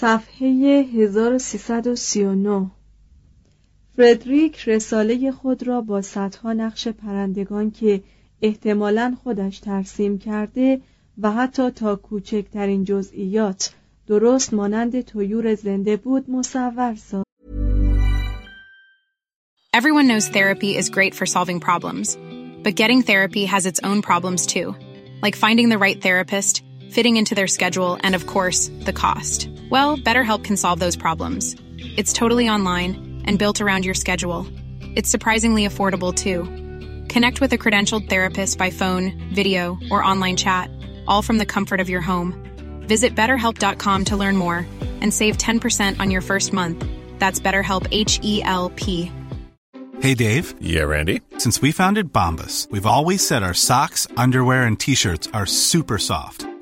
صفحه 1339 فردریک رساله خود را با صدها نقش پرندگان که احتمالا خودش ترسیم کرده و حتی تا کوچکترین جزئیات درست مانند تویور زنده بود مصور ساخت. Everyone knows therapy is great for solving problems, but getting therapy has its own problems too, like finding the right therapist, fitting into their schedule, and of course, the cost. Well, BetterHelp can solve those problems. It's totally online and built around your schedule. It's surprisingly affordable too. Connect with a credentialed therapist by phone, video, or online chat, all from the comfort of your home. Visit betterhelp.com to learn more and save 10% on your first month. That's BetterHelp H E L P. Hey Dave. Yeah, Randy. Since we founded Bombus, we've always said our socks, underwear, and t shirts are super soft.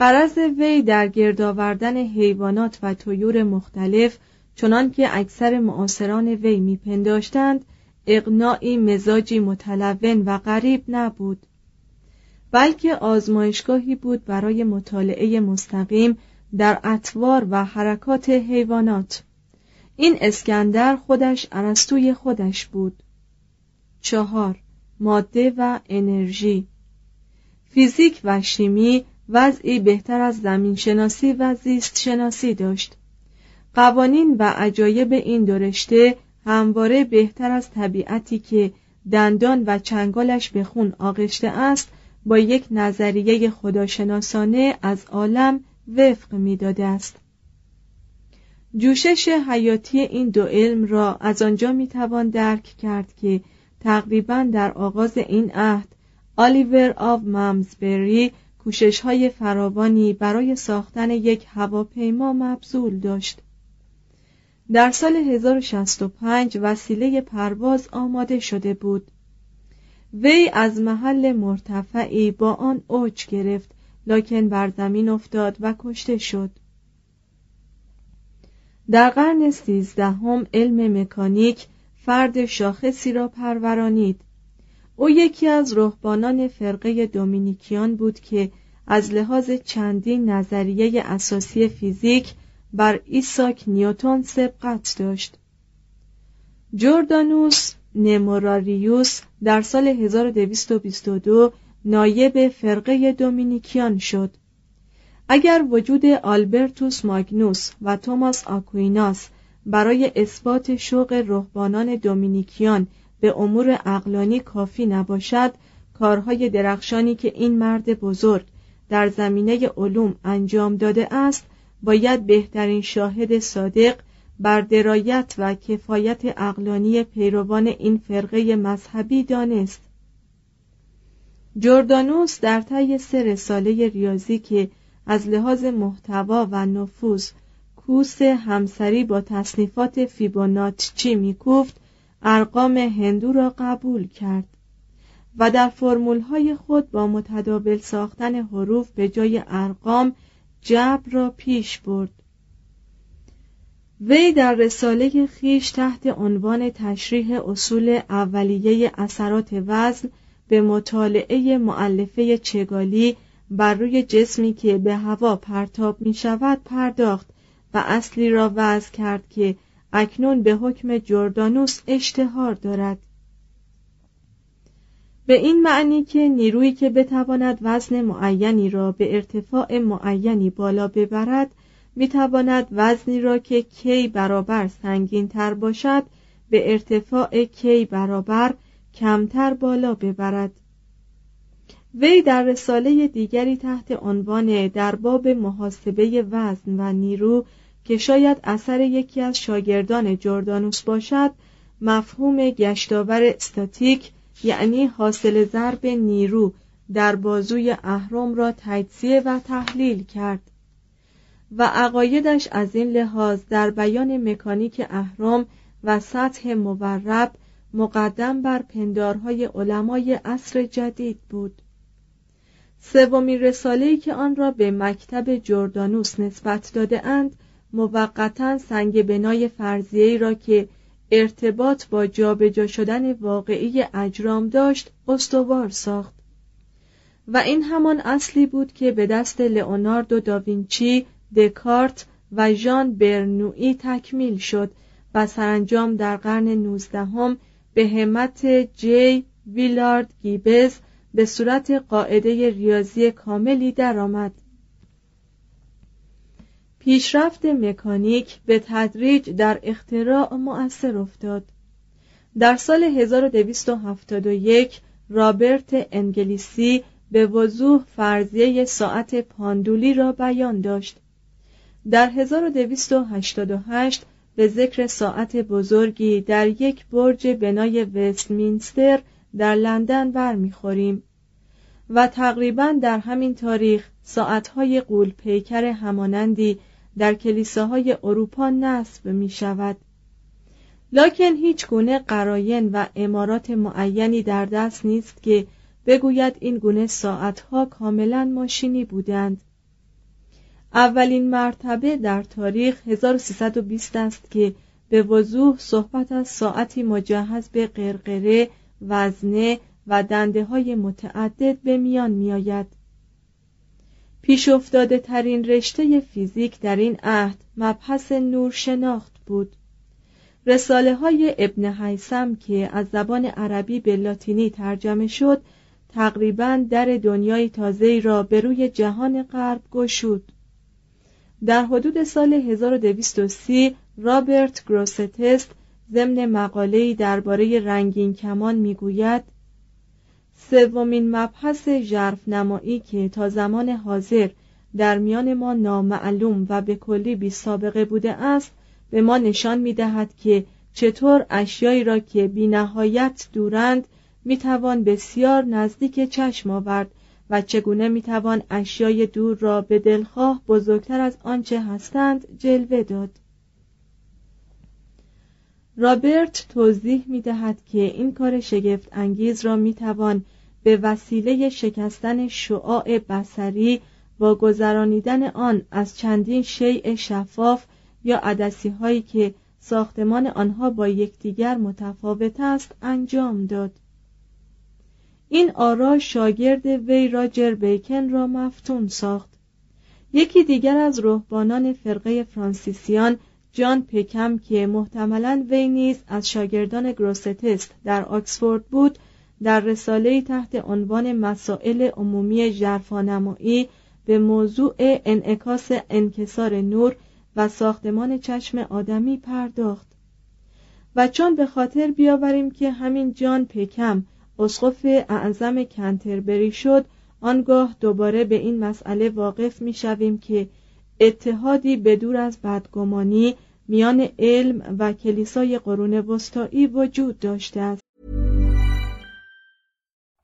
قرض وی در گرد آوردن حیوانات و طیور مختلف چنان که اکثر معاصران وی میپنداشتند اقناعی مزاجی متلون و غریب نبود. بلکه آزمایشگاهی بود برای مطالعه مستقیم در اطوار و حرکات حیوانات. این اسکندر خودش عرستوی خودش بود. چهار ماده و انرژی. فیزیک و شیمی وضعی بهتر از زمین شناسی و زیست شناسی داشت. قوانین و عجایب این دو رشته همواره بهتر از طبیعتی که دندان و چنگالش به خون آغشته است با یک نظریه خداشناسانه از عالم وفق می‌داده است. جوشش حیاتی این دو علم را از آنجا می‌توان درک کرد که تقریبا در آغاز این عهد آلیور آو ممزبری کوشش های فراوانی برای ساختن یک هواپیما مبذول داشت. در سال 1065 وسیله پرواز آماده شده بود. وی از محل مرتفعی با آن اوج گرفت لکن بر زمین افتاد و کشته شد. در قرن سیزدهم علم مکانیک فرد شاخصی را پرورانید. او یکی از رهبانان فرقه دومینیکیان بود که از لحاظ چندین نظریه اساسی فیزیک بر ایساک نیوتون سبقت داشت. جوردانوس نموراریوس در سال 1222 نایب فرقه دومینیکیان شد. اگر وجود آلبرتوس ماگنوس و توماس آکویناس برای اثبات شوق رهبانان دومینیکیان به امور اقلانی کافی نباشد کارهای درخشانی که این مرد بزرگ در زمینه علوم انجام داده است باید بهترین شاهد صادق بر درایت و کفایت اقلانی پیروان این فرقه مذهبی دانست. جردانوس در طی سه رساله ریاضی که از لحاظ محتوا و نفوذ کوس همسری با تصنیفات فیبوناچچی میکوفت ارقام هندو را قبول کرد و در فرمولهای خود با متداول ساختن حروف به جای ارقام جبر را پیش برد. وی در رساله خیش تحت عنوان تشریح اصول اولیه اثرات وزن به مطالعه معلفه چگالی بر روی جسمی که به هوا پرتاب می شود پرداخت و اصلی را وضع کرد که اکنون به حکم جردانوس اشتهار دارد. به این معنی که نیرویی که بتواند وزن معینی را به ارتفاع معینی بالا ببرد می‌تواند وزنی را که کی برابر سنگین تر باشد به ارتفاع کی برابر کمتر بالا ببرد. وی در رساله دیگری تحت عنوان در باب محاسبه وزن و نیرو که شاید اثر یکی از شاگردان جردانوس باشد مفهوم گشتاور استاتیک یعنی حاصل ضرب نیرو در بازوی اهرم را تجزیه و تحلیل کرد. و عقایدش از این لحاظ در بیان مکانیک اهرم و سطح مورب مقدم بر پندارهای علمای عصر جدید بود. سومین رساله‌ای که آن را به مکتب جردانوس نسبت داده اند موقتا سنگ بنای فرضیه‌ای را که ارتباط با جابجا شدن واقعی اجرام داشت استوار ساخت و این همان اصلی بود که به دست لئوناردو داوینچی دکارت و ژان برنوئی تکمیل شد و سرانجام در قرن نوزدهم به همت جی ویلارد گیبز به صورت قاعده ریاضی کاملی درآمد. پیشرفت مکانیک به تدریج در اختراع مؤثر افتاد. در سال 1271 رابرت انگلیسی به وضوح فرضیه ساعت پاندولی را بیان داشت. در 1288 به ذکر ساعت بزرگی در یک برج بنای وستمینستر در لندن برمیخوریم و تقریبا در همین تاریخ ساعتهای قول پیکر همانندی در کلیساهای اروپا نصب می شود لکن هیچ گونه قراین و امارات معینی در دست نیست که بگوید این گونه ساعتها کاملا ماشینی بودند اولین مرتبه در تاریخ 1320 است که به وضوح صحبت از ساعتی مجهز به قرقره، وزنه و دنده های متعدد به میان می آید. پیش افتاده ترین رشته فیزیک در این عهد مبحث نور شناخت بود. رساله های ابن حیسم که از زبان عربی به لاتینی ترجمه شد تقریبا در دنیای تازه را به روی جهان غرب گشود. در حدود سال 1230 رابرت گروستست ضمن مقاله‌ای درباره رنگین کمان می‌گوید سومین مبحث ژرف نمایی که تا زمان حاضر در میان ما نامعلوم و به کلی بی سابقه بوده است به ما نشان می دهد که چطور اشیایی را که بی نهایت دورند می توان بسیار نزدیک چشم آورد و چگونه می توان اشیای دور را به دلخواه بزرگتر از آنچه هستند جلوه داد. رابرت توضیح می دهد که این کار شگفت انگیز را می توان به وسیله شکستن شعاع بسری با گذرانیدن آن از چندین شیء شفاف یا عدسی هایی که ساختمان آنها با یکدیگر متفاوت است انجام داد. این آرا شاگرد وی راجر بیکن را مفتون ساخت. یکی دیگر از رهبانان فرقه فرانسیسیان جان پکم که محتملا وی نیز از شاگردان گروستست در آکسفورد بود در رساله تحت عنوان مسائل عمومی ژرفانمایی به موضوع انعکاس انکسار نور و ساختمان چشم آدمی پرداخت. و چون به خاطر بیاوریم که همین جان پکم اسقف اعظم کنتربری شد آنگاه دوباره به این مسئله واقف می شویم که اتحادی بدور از بدگمانی میان علم و کلیسای قرون وسطایی وجود داشته است.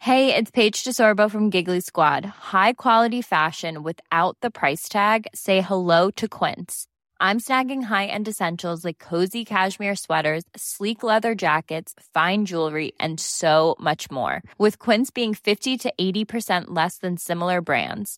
Hey, it's Paige DeSorbo from Giggly Squad. High quality fashion without the price tag. Say hello to Quince. I'm snagging high-end essentials like cozy cashmere sweaters, sleek leather jackets, fine jewelry, and so much more. With Quince being 50 to 80% less than similar brands.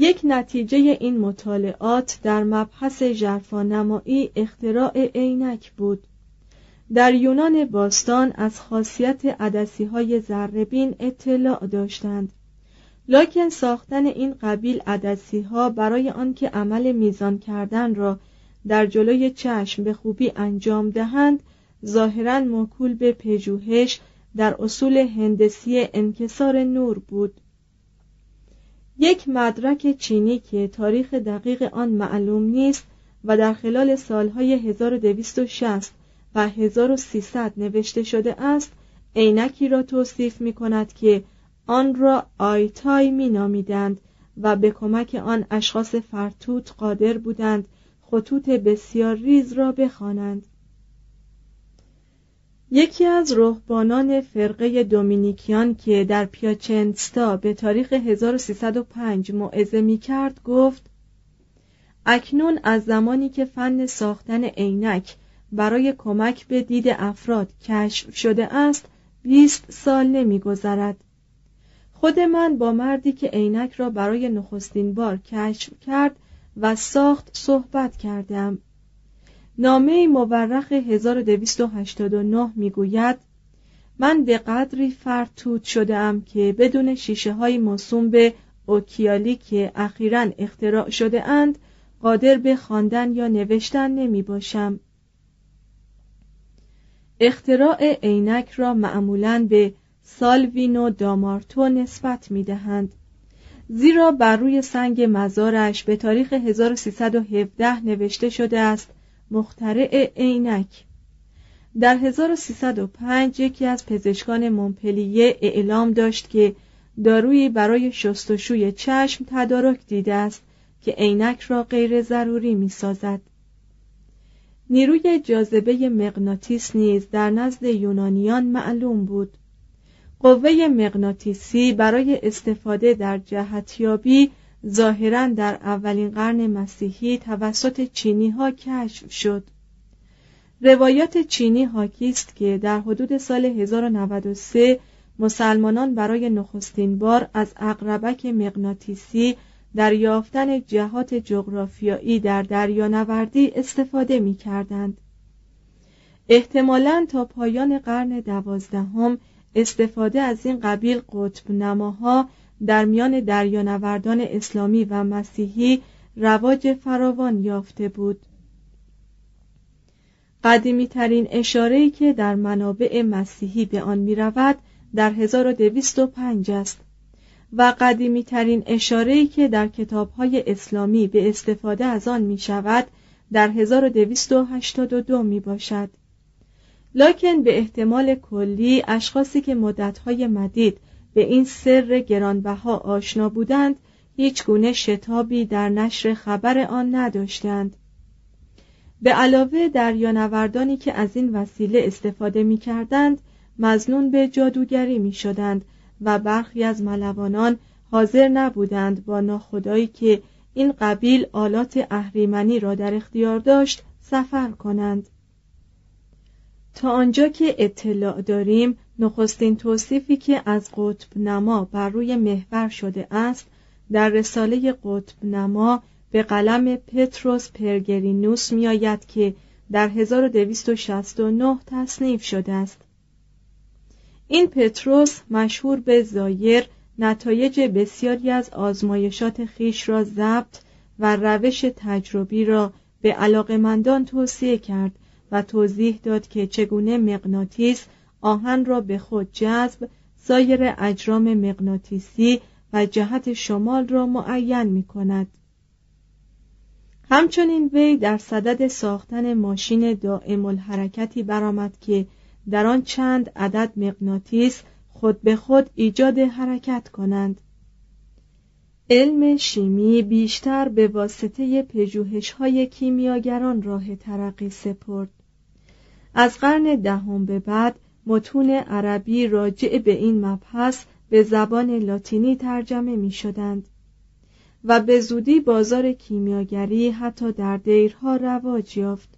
یک نتیجه این مطالعات در مبحث ژرفانمایی اختراع عینک بود. در یونان باستان از خاصیت عدسی های زربین اطلاع داشتند. لکن ساختن این قبیل عدسی ها برای آنکه عمل میزان کردن را در جلوی چشم به خوبی انجام دهند ظاهرا موکول به پژوهش در اصول هندسی انکسار نور بود. یک مدرک چینی که تاریخ دقیق آن معلوم نیست و در خلال سالهای 1260 و 1300 نوشته شده است عینکی را توصیف می کند که آن را آیتای می نامیدند و به کمک آن اشخاص فرتوت قادر بودند خطوط بسیار ریز را بخوانند. یکی از رهبانان فرقه دومینیکیان که در پیاچنستا به تاریخ 1305 موعظه می کرد گفت اکنون از زمانی که فن ساختن عینک برای کمک به دید افراد کشف شده است 20 سال نمیگذرد. خود من با مردی که عینک را برای نخستین بار کشف کرد و ساخت صحبت کردم. نامه مورخ 1289 می‌گوید من به قدری فرتوت شده ام که بدون شیشه های موسوم به اوکیالی که اخیرا اختراع شده اند قادر به خواندن یا نوشتن نمی باشم. اختراع عینک را معمولا به سالوینو دامارتو نسبت می دهند. زیرا بر روی سنگ مزارش به تاریخ 1317 نوشته شده است مخترع عینک در 1305 یکی از پزشکان مونپلیه اعلام داشت که دارویی برای شستشوی چشم تدارک دیده است که عینک را غیر ضروری می سازد. نیروی جاذبه مغناطیس نیز در نزد یونانیان معلوم بود. قوه مغناطیسی برای استفاده در جهتیابی ظاهرا در اولین قرن مسیحی توسط چینی ها کشف شد روایات چینی حاکی است که در حدود سال 1093 مسلمانان برای نخستین بار از اقربک مغناطیسی در یافتن جهات جغرافیایی در دریانوردی استفاده می کردند. احتمالاً تا پایان قرن دوازدهم استفاده از این قبیل قطب نماها در میان دریانوردان اسلامی و مسیحی رواج فراوان یافته بود. قدیمی ترین اشاره‌ای که در منابع مسیحی به آن می رود در 1205 است و قدیمی ترین اشاره‌ای که در کتابهای اسلامی به استفاده از آن می شود در 1282 می باشد لکن به احتمال کلی اشخاصی که مدتهای مدید به این سر گرانبها آشنا بودند هیچ گونه شتابی در نشر خبر آن نداشتند. به علاوه دریانوردانی که از این وسیله استفاده می کردند مزنون به جادوگری می شدند و برخی از ملوانان حاضر نبودند با ناخدایی که این قبیل آلات اهریمنی را در اختیار داشت سفر کنند. تا آنجا که اطلاع داریم نخستین توصیفی که از قطب نما بر روی محور شده است در رساله قطب نما به قلم پتروس پرگرینوس میآید که در 1269 تصنیف شده است. این پتروس مشهور به زایر نتایج بسیاری از آزمایشات خیش را ضبط و روش تجربی را به علاقمندان توصیه کرد و توضیح داد که چگونه مغناطیس آهن را به خود جذب سایر اجرام مغناطیسی و جهت شمال را معین می کند. همچنین وی در صدد ساختن ماشین دائم الحرکتی برآمد که در آن چند عدد مغناطیس خود به خود ایجاد حرکت کنند علم شیمی بیشتر به واسطه پژوهش های کیمیاگران راه ترقی سپرد از قرن دهم به بعد متون عربی راجع به این مبحث به زبان لاتینی ترجمه می شدند و به زودی بازار کیمیاگری حتی در دیرها رواج یافت.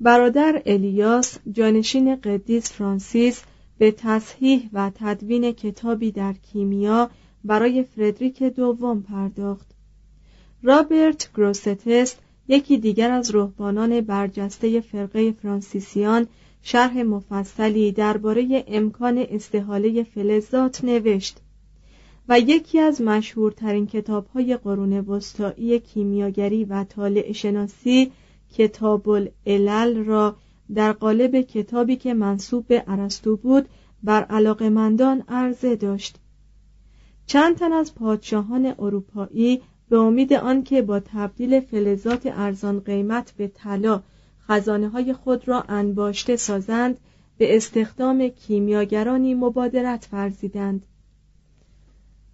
برادر الیاس جانشین قدیس فرانسیس به تصحیح و تدوین کتابی در کیمیا برای فردریک دوم پرداخت. رابرت گروستست یکی دیگر از رهبانان برجسته فرقه فرانسیسیان شرح مفصلی درباره امکان استحاله فلزات نوشت و یکی از مشهورترین کتابهای قرون وسطایی کیمیاگری و طالع شناسی کتاب العلل را در قالب کتابی که منصوب به ارسطو بود بر علاقمندان عرضه داشت. چند تن از پادشاهان اروپایی به امید آنکه با تبدیل فلزات ارزان قیمت به طلا خزانه های خود را انباشته سازند به استخدام کیمیاگرانی مبادرت ورزیدند.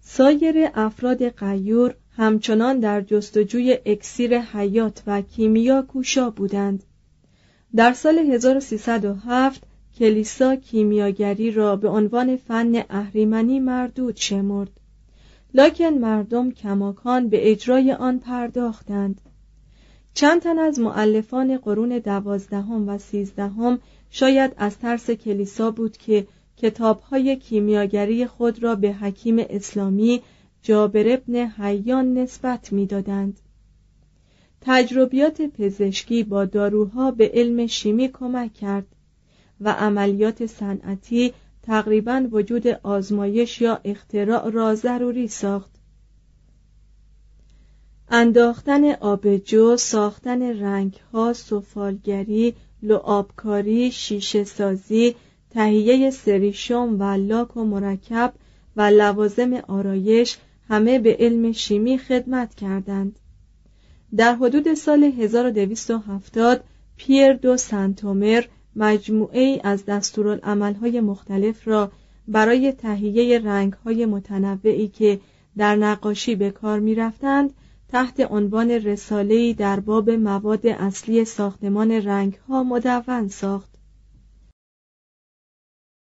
سایر افراد قیور همچنان در جستجوی اکسیر حیات و کیمیا کوشا بودند. در سال 1307 کلیسا کیمیاگری را به عنوان فن اهریمنی مردود شمرد. لکن مردم کماکان به اجرای آن پرداختند. چند تن از معلفان قرون دوازدهم و سیزدهم شاید از ترس کلیسا بود که کتابهای کیمیاگری خود را به حکیم اسلامی جابر ابن حیان نسبت می‌دادند. تجربیات پزشکی با داروها به علم شیمی کمک کرد و عملیات صنعتی تقریبا وجود آزمایش یا اختراع را ضروری ساخت انداختن آبجو، ساختن رنگها، سفالگری، لعابکاری، شیشه سازی، تهیه سریشم و لاک و مرکب و لوازم آرایش همه به علم شیمی خدمت کردند. در حدود سال 1270 پیر دو سنتومر مجموعه ای از دستورالعملهای مختلف را برای تهیه رنگهای متنوعی که در نقاشی به کار می رفتند تحت عنوان رساله‌ای در باب مواد اصلی ساختمان رنگها مدون ساخت.